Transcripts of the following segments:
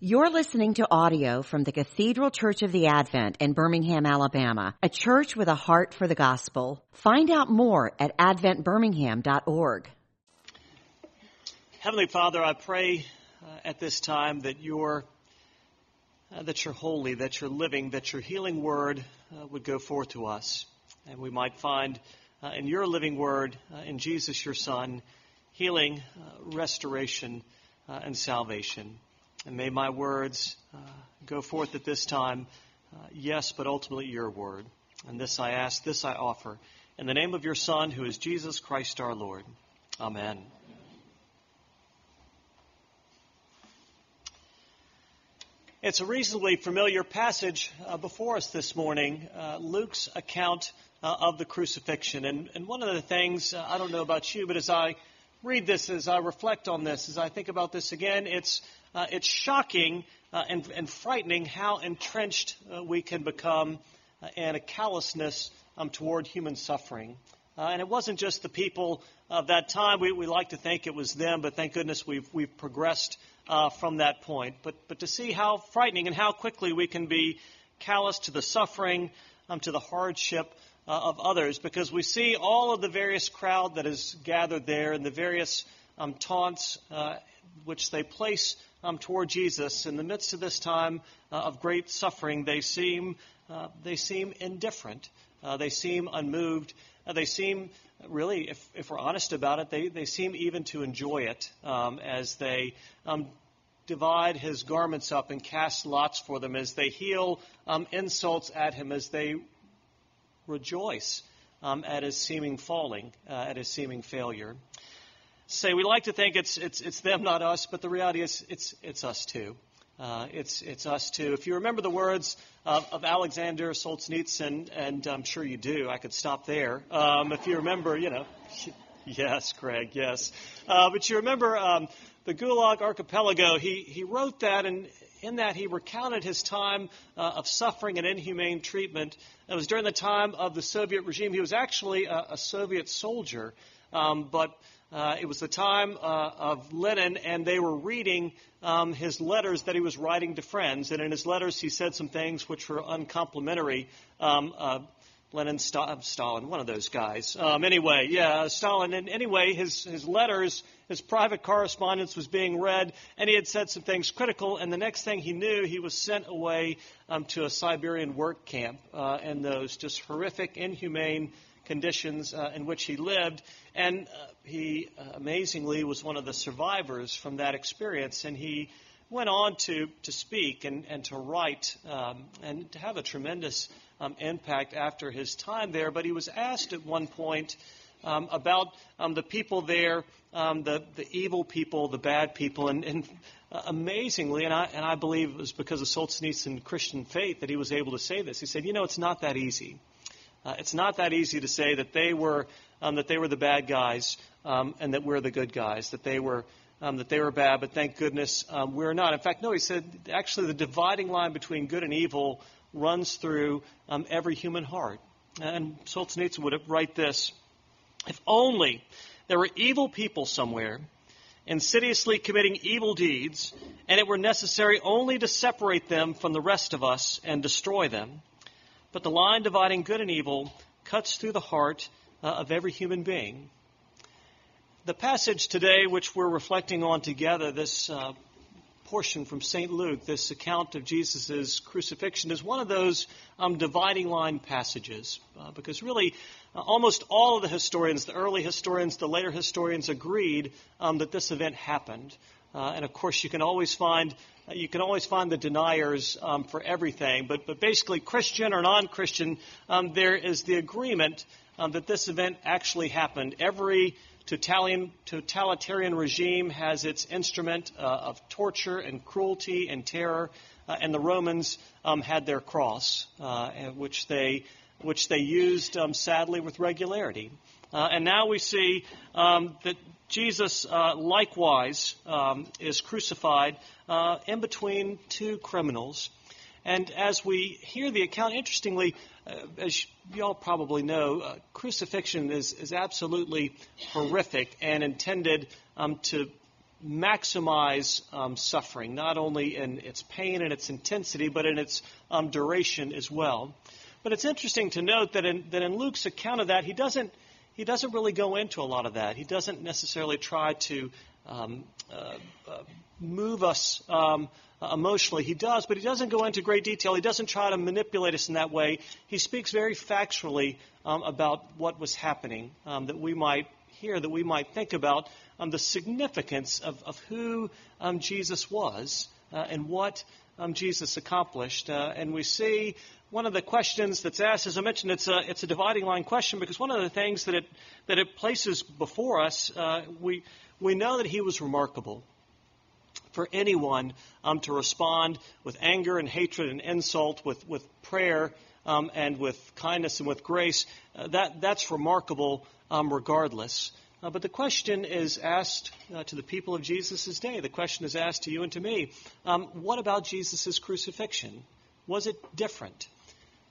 You're listening to audio from the Cathedral Church of the Advent in Birmingham, Alabama, a church with a heart for the gospel. Find out more at adventbirmingham.org. Heavenly Father, I pray uh, at this time that you're uh, that you're holy, that you're living, that your healing word uh, would go forth to us, and we might find uh, in your living word, uh, in Jesus, your Son, healing, uh, restoration, and salvation. And may my words uh, go forth at this time, uh, yes, but ultimately your word. And this I ask, this I offer, in the name of your Son, who is Jesus Christ our Lord. Amen. It's a reasonably familiar passage uh, before us this morning, uh, Luke's account uh, of the crucifixion. And, and, one of the things, uh, I don't know about you, but as I read this, as I reflect on this, as I think about this again, it's uh, it's shocking uh, and, and, frightening how entrenched uh, we can become uh, and a callousness um, toward human suffering. Uh, and it wasn't just the people of that time. We, we, like to think it was them, but thank goodness we've, we've progressed uh, from that point. But, but to see how frightening and how quickly we can be callous to the suffering, um, to the hardship of others, because we see all of the various crowd that is gathered there and the various um, taunts which they place um, toward Jesus in the midst of this time uh, of great suffering, they seem uh, they seem indifferent. Uh, they seem unmoved. Uh, they seem really, if, if, we're honest about it, they, they seem even to enjoy it um, as they um, divide his garments up and cast lots for them, as they heal um, insults at him, as they rejoice um, at his seeming falling, uh, at his seeming failure say we like to think it's, it's, it's them, not us, but the reality is it's, it's us too. Uh, it's, it's us too. If you remember the words of, of Alexander Solzhenitsyn, and I'm sure you do, I could stop there. Um, if you remember, you know, yes, Craig, yes. Uh, but you remember um, the Gulag Archipelago, he, he wrote that, and in that he recounted his time uh, of suffering and inhumane treatment. It was during the time of the Soviet regime. He was actually a, a Soviet soldier, um, but uh, it was the time uh, of Lenin, and they were reading um, his letters that he was writing to friends. And in his letters, he said some things which were uncomplimentary. Um, uh, Lenin, St- Stalin, one of those guys. Um, anyway, yeah, Stalin. And anyway, his, his letters, his private correspondence was being read, and he had said some things critical. And the next thing he knew, he was sent away um, to a Siberian work camp uh, in those just horrific, inhumane conditions uh, in which he lived. And uh, he uh, amazingly was one of the survivors from that experience. And he went on to, to speak and, and to write um, and to have a tremendous um, impact after his time there. But he was asked at one point um, about um, the people there, um, the, the evil people, the bad people. And, and uh, amazingly, and I, and I believe it was because of Solzhenitsyn Christian faith that he was able to say this. He said, You know, it's not that easy. Uh, it's not that easy to say that they were um, that they were the bad guys um, and that we're the good guys. That they were um, that they were bad, but thank goodness um, we're not. In fact, no. He said actually the dividing line between good and evil runs through um, every human heart. And Solzhenitsyn would write this: If only there were evil people somewhere insidiously committing evil deeds, and it were necessary only to separate them from the rest of us and destroy them but the line dividing good and evil cuts through the heart uh, of every human being. The passage today, which we're reflecting on together, this uh, portion from St. Luke, this account of Jesus' crucifixion, is one of those um, dividing line passages. Uh, because really, uh, almost all of the historians, the early historians, the later historians, agreed um, that this event happened. Uh, and of course, you can always find you can always find the deniers um, for everything, but, but basically, Christian or non Christian, um, there is the agreement um, that this event actually happened. Every totalitarian, totalitarian regime has its instrument uh, of torture and cruelty and terror, uh, and the Romans um, had their cross, uh, which, they, which they used um, sadly with regularity. Uh, and now we see um, that Jesus uh, likewise um, is crucified uh, in between two criminals. And as we hear the account, interestingly, uh, as you all probably know, uh, crucifixion is, is absolutely horrific and intended um, to maximize um, suffering, not only in its pain and its intensity, but in its um, duration as well. But it's interesting to note that in, that in Luke's account of that, he doesn't, he doesn't really go into a lot of that. He doesn't necessarily try to um, uh, uh, move us um, emotionally. He does, but he doesn't go into great detail. He doesn't try to manipulate us in that way. He speaks very factually um, about what was happening um, that we might hear, that we might think about um, the significance of, of who um, Jesus was uh, and what um, Jesus accomplished. Uh, and we see one of the questions that's asked, as I mentioned, it's a, it's a dividing line question because one of the things that it, that it places before us, uh, we, we know that he was remarkable for anyone um, to respond with anger and hatred and insult, with, with prayer um, and with kindness and with grace. Uh, that, that's remarkable um, regardless. Uh, but the question is asked uh, to the people of Jesus' day. The question is asked to you and to me. Um, what about Jesus' crucifixion? Was it different?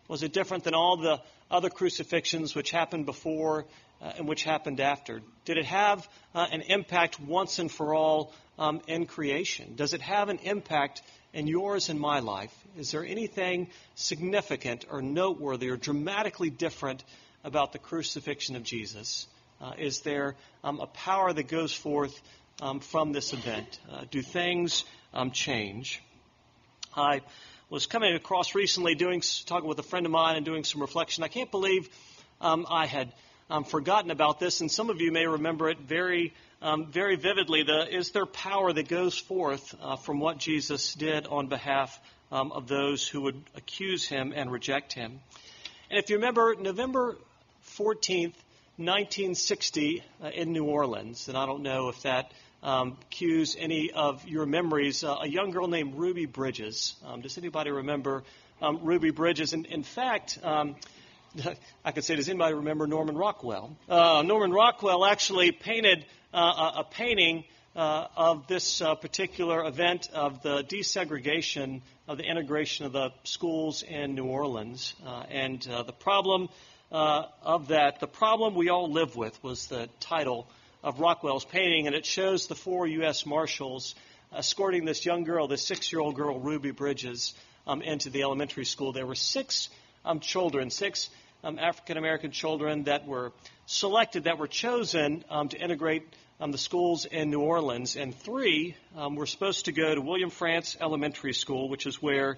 Was it different than all the other crucifixions which happened before uh, and which happened after? Did it have uh, an impact once and for all um, in creation? Does it have an impact in yours and my life? Is there anything significant or noteworthy or dramatically different about the crucifixion of Jesus? Uh, is there um, a power that goes forth um, from this event? Uh, do things um, change? I was coming across recently, doing talking with a friend of mine and doing some reflection. I can't believe um, I had um, forgotten about this, and some of you may remember it very, um, very vividly. The, is there power that goes forth uh, from what Jesus did on behalf of those who would accuse him and reject him? And if you remember, November 14th, 1960, uh, in New Orleans, and I don't know if that um, cues any of your memories. Uh, a young girl named Ruby Bridges. Um, does anybody remember um, Ruby Bridges? And in fact, um, I could say, does anybody remember Norman Rockwell? Uh, Norman Rockwell actually painted uh, a, painting uh, of this uh, particular event of the desegregation of the integration of the schools in New Orleans. And the problem of that, the problem we all live with, was the title of Rockwell's painting, and it shows the four U.S. Marshals escorting this young girl, this six year old girl, Ruby Bridges, um, into the elementary school. There were six um, children, six um, African American children that were selected, that were chosen um, to integrate um, the schools in New Orleans, and three um, were supposed to go to William Frantz Elementary School, which is where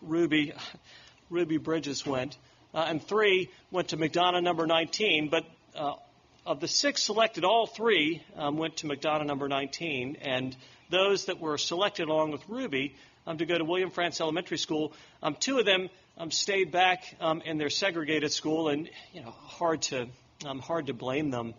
Ruby Ruby Bridges went, uh, and three went to McDonough Number 19. But uh, of the six selected, all three um, went to McDonough Number 19, and those that were selected along with Ruby um, to go to William Frantz Elementary School, um, two of them um, stayed back um, in their segregated school, and you know, hard to um, hard to blame them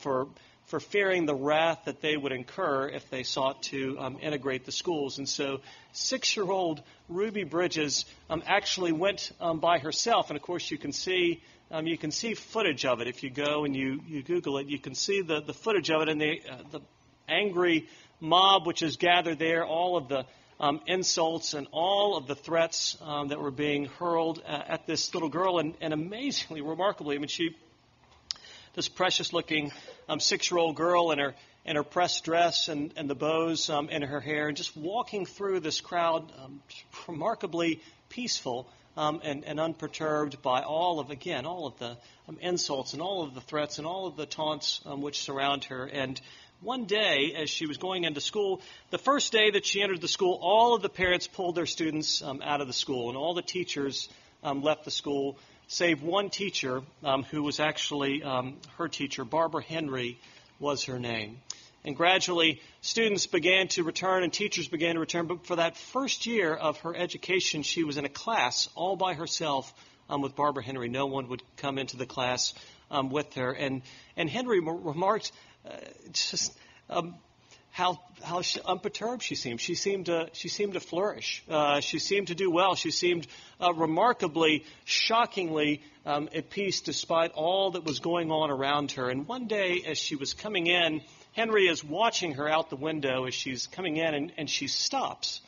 for for fearing the wrath that they would incur if they sought to um, integrate the schools. And so, six-year-old Ruby Bridges um, actually went by herself, and of course, you can see. Um, you can see footage of it if you go and you, you Google it. You can see the, the footage of it and the, uh, the angry mob which is gathered there, all of the um, insults and all of the threats um, that were being hurled uh, at this little girl. And, and, amazingly, remarkably, I mean, she, this precious looking um, six year old girl in her, in her pressed dress and, and the bows um, in her hair, and just walking through this crowd, um, remarkably peaceful. Um, and, and, unperturbed by all of, again, all of the insults and all of the threats and all of the taunts which surround her. And one day, as she was going into school, the first day that she entered the school, all of the parents pulled their students um, out of the school, and all the teachers um, left the school, save one teacher um, who was actually um, her teacher. Barbara Henry was her name. And gradually, students began to return and teachers began to return. But for that first year of her education, she was in a class all by herself um, with Barbara Henry. No one would come into the class um, with her. And, and Henry remarked uh, just um, how how she, unperturbed she seemed. She seemed to she seemed to flourish. Uh, she seemed to do well. She seemed uh, remarkably, shockingly um, at peace despite all that was going on around her. And one day, as she was coming in, Henry is watching her out the window as she's coming in, and, and she stops.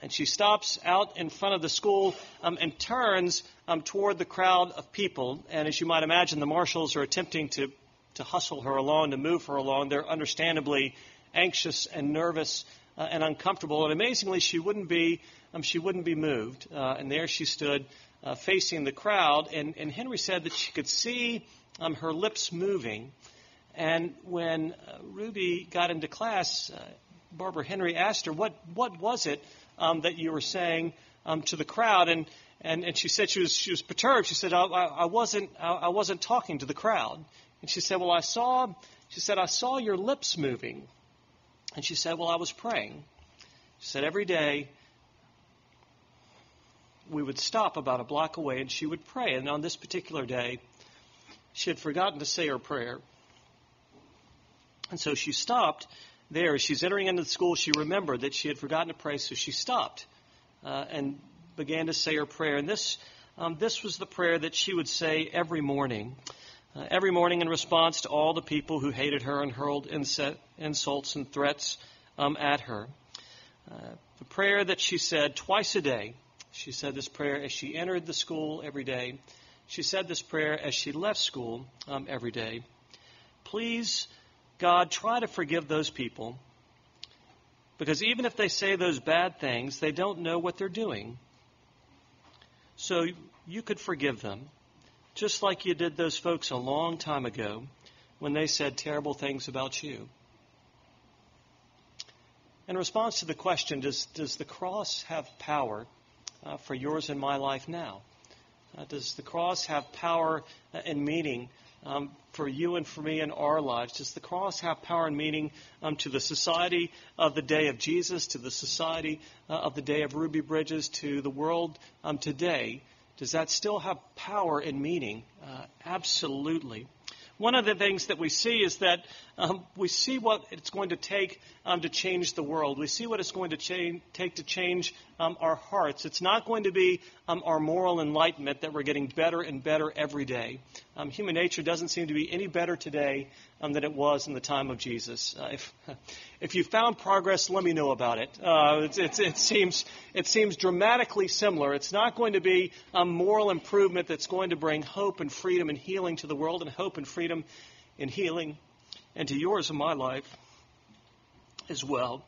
And she stops out in front of the school um, and turns um, toward the crowd of people. And as you might imagine, the marshals are attempting to to hustle her along, to move her along. They're understandably anxious and nervous uh, and uncomfortable. And amazingly, she wouldn't be, um, she wouldn't be moved. Uh, and there she stood uh, facing the crowd. And, and Henry said that she could see um, her lips moving. And when uh, Ruby got into class, uh, Barbara Henry asked her, "What what was it um, that you were saying um, to the crowd?" And, and and she said she was she was perturbed. She said, "I, I wasn't I, I wasn't talking to the crowd." And she said, "Well, I saw." She said, "I saw your lips moving." And she said, Well, I was praying. She said, Every day we would stop about a block away and she would pray. And on this particular day, she had forgotten to say her prayer. And so she stopped there. She's entering into the school, she remembered that she had forgotten to pray, so she stopped uh, and began to say her prayer. And this, um, this was the prayer that she would say every morning. Uh, every morning, in response to all the people who hated her and hurled insults and threats um, at her, uh, the prayer that she said twice a day, she said this prayer as she entered the school every day. She said this prayer as she left school um, every day. Please, God, try to forgive those people because even if they say those bad things, they don't know what they're doing. So you could forgive them just like you did those folks a long time ago when they said terrible things about you. In response to the question, does, does the cross have power uh, for yours and my life now? Uh, does the cross have power and meaning um, for you and for me in our lives? Does the cross have power and meaning um, to the society of the day of Jesus, to the society uh, of the day of Ruby Bridges, to the world um, today? Does that still have power and meaning? Uh, absolutely. One of the things that we see is that um, we see what it's going to take um, to change the world. We see what it's going to cha- take to change um, our hearts. It's not going to be um, our moral enlightenment that we're getting better and better every day. Um, human nature doesn't seem to be any better today um, than it was in the time of Jesus. Uh, if, if you found progress, let me know about it. Uh, it's, it's, it, seems, it seems dramatically similar. It's not going to be a moral improvement that's going to bring hope and freedom and healing to the world, and hope and freedom and healing and to yours in my life as well.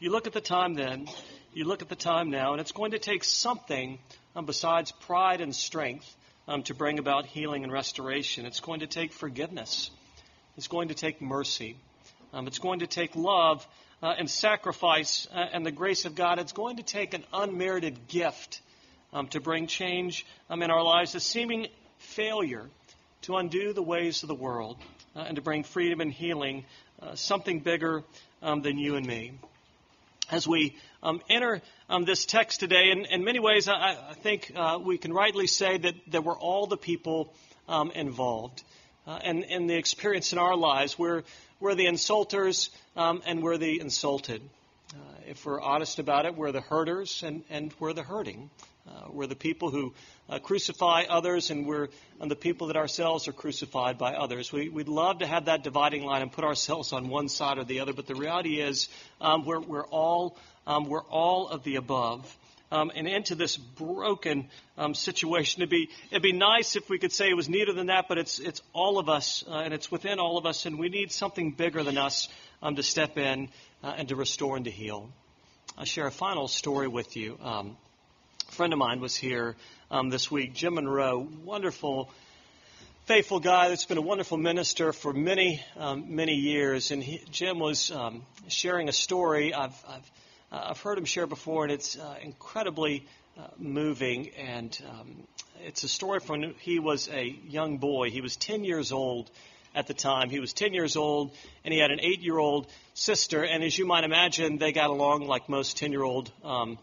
You look at the time then, you look at the time now, and it's going to take something um, besides pride and strength um, to bring about healing and restoration. It's going to take forgiveness. It's going to take mercy. Um, it's going to take love uh, and sacrifice uh, and the grace of God. It's going to take an unmerited gift um, to bring change um, in our lives, a seeming failure to undo the ways of the world and to bring freedom and healing, uh, something bigger um, than you and me. As we um, enter um, this text today, in, in many ways, I, I think uh, we can rightly say that, that we're all the people um, involved. Uh, and in the experience in our lives, we're, we're the insulters um, and we're the insulted. Uh, if we're honest about it, we're the herders and, and we're the hurting. Uh, we're the people who uh, crucify others, and we're and the people that ourselves are crucified by others. We, would love to have that dividing line and put ourselves on one side or the other, but the reality is um, we're, we're, all, um, we're all of the above. Um, and into this broken um, situation. It'd be, it'd be nice if we could say it was neater than that, but it's, it's all of us, uh, and it's within all of us, and we need something bigger than us um, to step in uh, and to restore and to heal. I'll share a final story with you. Um, a friend of mine was here um, this week, Jim Monroe, wonderful, faithful guy that's been a wonderful minister for many, um, many years. And he, Jim was um, sharing a story I've, I've, uh, I've heard him share before, and it's uh, incredibly uh, moving. And um, it's a story from when he was a young boy. He was 10 years old at the time. He was 10 years old, and he had an eight year old sister. And as you might imagine, they got along like most 10 year old um,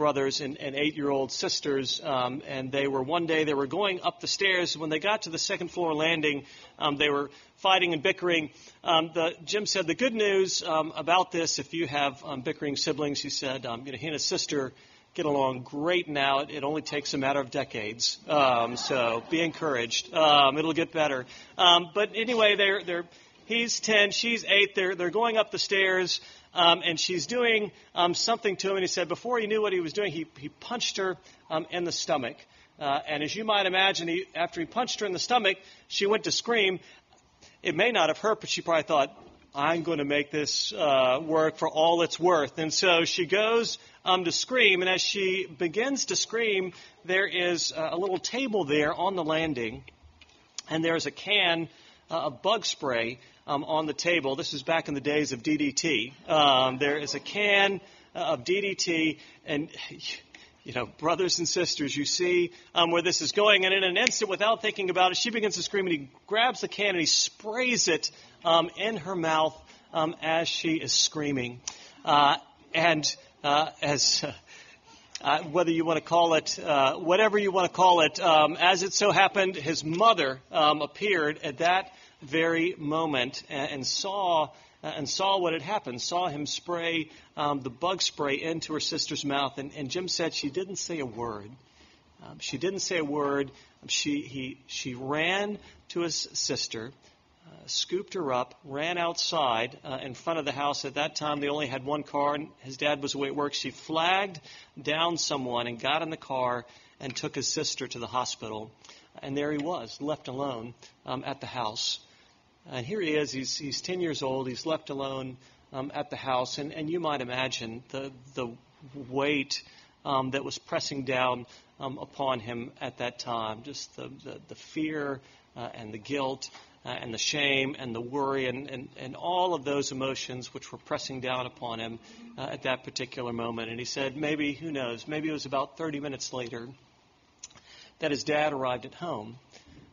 brothers and, and eight-year-old sisters, um, and they were one day they were going up the stairs. When they got to the second floor landing, um, they were fighting and bickering. Um, the, Jim said the good news um, about this, if you have um, bickering siblings, he said, um, you know, he and his sister get along great now. It, it only takes a matter of decades. Um, so be encouraged. Um, it'll get better. Um, but anyway, they're they're he's ten, she's eight. They're they're going up the stairs um, and she's doing um, something to him. And he said before he knew what he was doing, he, he punched her um, in the stomach. Uh, and as you might imagine, he, after he punched her in the stomach, she went to scream. It may not have hurt, but she probably thought, I'm going to make this uh, work for all it's worth. And so she goes um, to scream, and as she begins to scream, there is a little table there on the landing, and there's a can uh, of bug spray um, on the table. This is back in the days of DDT. Um, there is a can uh, of DDT, and you know, brothers and sisters, you see um, where this is going. And in an instant, without thinking about it, she begins to scream, and he grabs the can and he sprays it um, in her mouth um, as she is screaming. Uh, and uh, as uh whether you want to call it uh, whatever you want to call it, um, as it so happened, his mother um, appeared at that very moment and, saw uh, and saw what had happened, saw him spray um, the bug spray into her sister's mouth. And, and Jim said she didn't say a word. Um, she didn't say a word. She, he, she ran to his sister, uh, scooped her up, ran outside uh, in front of the house. At that time, they only had one car, and his dad was away at work. She flagged down someone and got in the car and took his sister to the hospital. And there he was, left alone um, at the house. And here he is, he's, he's 10 years old, he's left alone um, at the house, and, and you might imagine the, the weight um, that was pressing down um, upon him at that time just the, the, the fear uh, and the guilt. Uh, and the shame and the worry and, and, and all of those emotions which were pressing down upon him uh, at that particular moment. And he said, maybe, who knows, maybe it was about 30 minutes later that his dad arrived at home.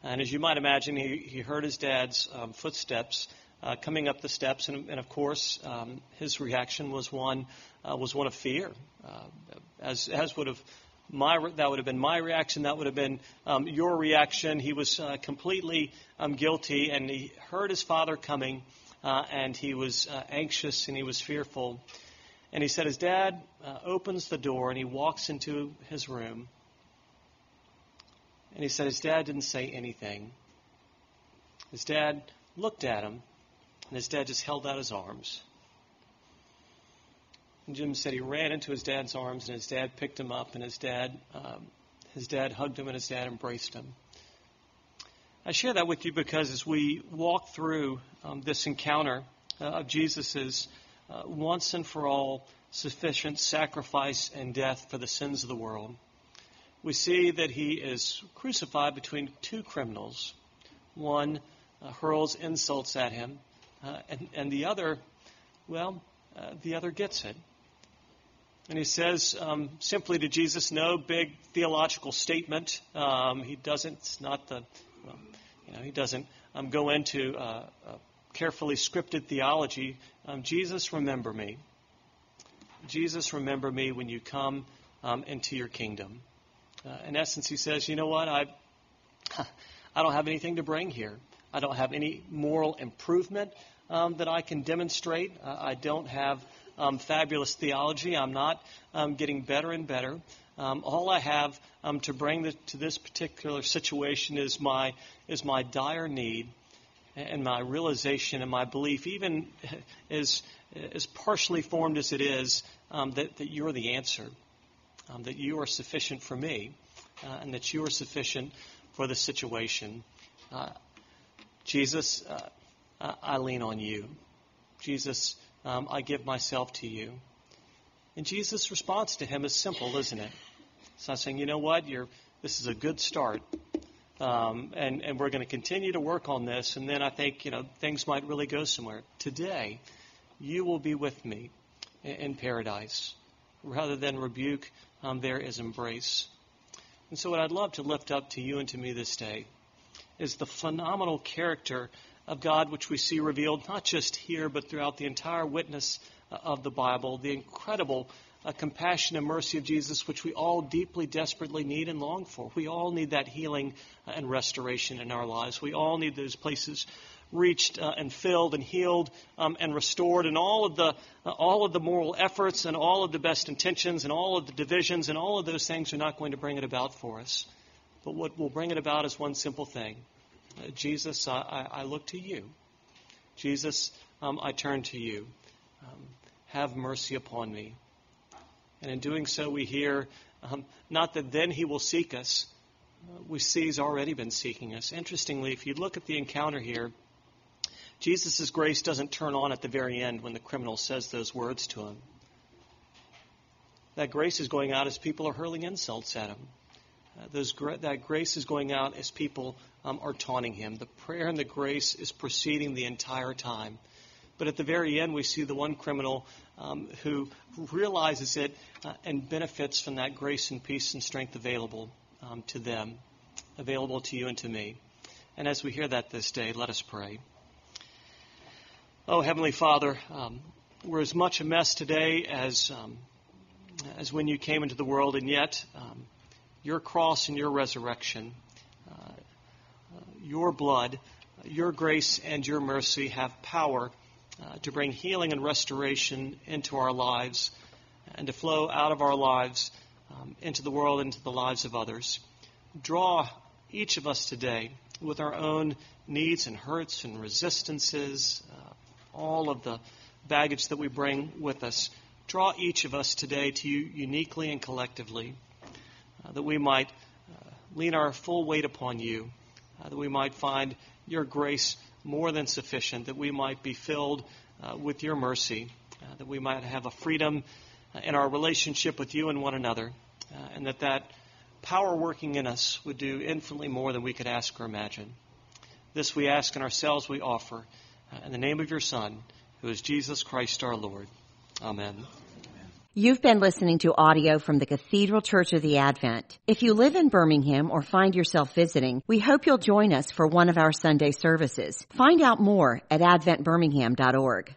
And as you might imagine, he, he heard his dad's um, footsteps uh, coming up the steps, and, and of course, um, his reaction was one uh, was one of fear, uh, as as would have my that would have been my reaction. That would have been um, your reaction. He was uh, completely um, guilty, and he heard his father coming, uh, and he was uh, anxious and he was fearful. And he said, his dad opens the door and he walks into his room. And he said his dad didn't say anything. His dad looked at him, and his dad just held out his arms. And Jim said he ran into his dad's arms, and his dad picked him up, and his dad, um, his dad hugged him, and his dad embraced him. I share that with you because as we walk through um, this encounter uh, of Jesus' uh, once and for all sufficient sacrifice and death for the sins of the world, we see that he is crucified between two criminals. One uh, hurls insults at him, uh, and, and, the other, well, uh, the other gets it. And he says um, simply to Jesus, no big theological statement. Um, he doesn't, not the, well, you know, he doesn't um, go into uh, carefully scripted theology. Um, Jesus, remember me. Jesus, remember me when you come um, into your kingdom. Uh, in essence, he says, you know what? I, I don't have anything to bring here. I don't have any moral improvement um, that I can demonstrate. Uh, I don't have um, fabulous theology. I'm not um, getting better and better. Um, all I have um, to bring the, to this particular situation is my is my dire need and my realization and my belief, even as as partially formed as it is, um, that, that you're the answer um, that you are sufficient for me uh, and that you are sufficient for the situation. Uh, Jesus, uh, I lean on you. Jesus, um, I give myself to you. And Jesus' response to him is simple, isn't it? It's not saying, you know what, you're, this is a good start. Um, and, and we're going to continue to work on this, and then I think you know things might really go somewhere. Today, you will be with me in, in paradise, rather than rebuke um, there is embrace. And so, what I'd love to lift up to you and to me this day is the phenomenal character of God which we see revealed not just here, but throughout the entire witness uh, of the Bible, the incredible uh, compassion and mercy of Jesus, which we all deeply, desperately need and long for. We all need that healing uh, and restoration in our lives. We all need those places reached uh, and filled and healed um, and restored, and all of the uh, all of the moral efforts and all of the best intentions and all of the divisions and all of those things are not going to bring it about for us. But what will bring it about is one simple thing: uh, Jesus, I, I, look to you. Jesus, um, I turn to you. Um, have mercy upon me. And in doing so, we hear um, not that then he will seek us. Uh, we see he's already been seeking us. Interestingly, if you look at the encounter here, Jesus' grace doesn't turn on at the very end when the criminal says those words to him. That grace is going out as people are hurling insults at him. Uh, those, that grace is going out as people um, are taunting him. The prayer and the grace is proceeding the entire time. But at the very end, we see the one criminal um, who realizes it uh, and benefits from that grace and peace and strength available um, to them, available to you and to me. And as we hear that this day, let us pray. Oh, Heavenly Father, um, we're as much a mess today as um, as when you came into the world, and yet um, your cross and your resurrection, uh, your blood, your grace, and your mercy have power uh, to bring healing and restoration into our lives and to flow out of our lives um, into the world, into the lives of others. Draw each of us today with our own needs and hurts and resistances, uh, all of the baggage that we bring with us. Draw each of us today to you uniquely and collectively, uh, that we might uh, lean our full weight upon you, uh, that we might find your grace more than sufficient, that we might be filled uh, with your mercy, uh, that we might have a freedom uh, in our relationship with you and one another, and that that power working in us would do infinitely more than we could ask or imagine. This we ask and ourselves we offer. In the name of your Son, who is Jesus Christ our Lord. Amen. You've been listening to audio from the Cathedral Church of the Advent. If you live in Birmingham or find yourself visiting, we hope you'll join us for one of our Sunday services. Find out more at adventbirmingham.org.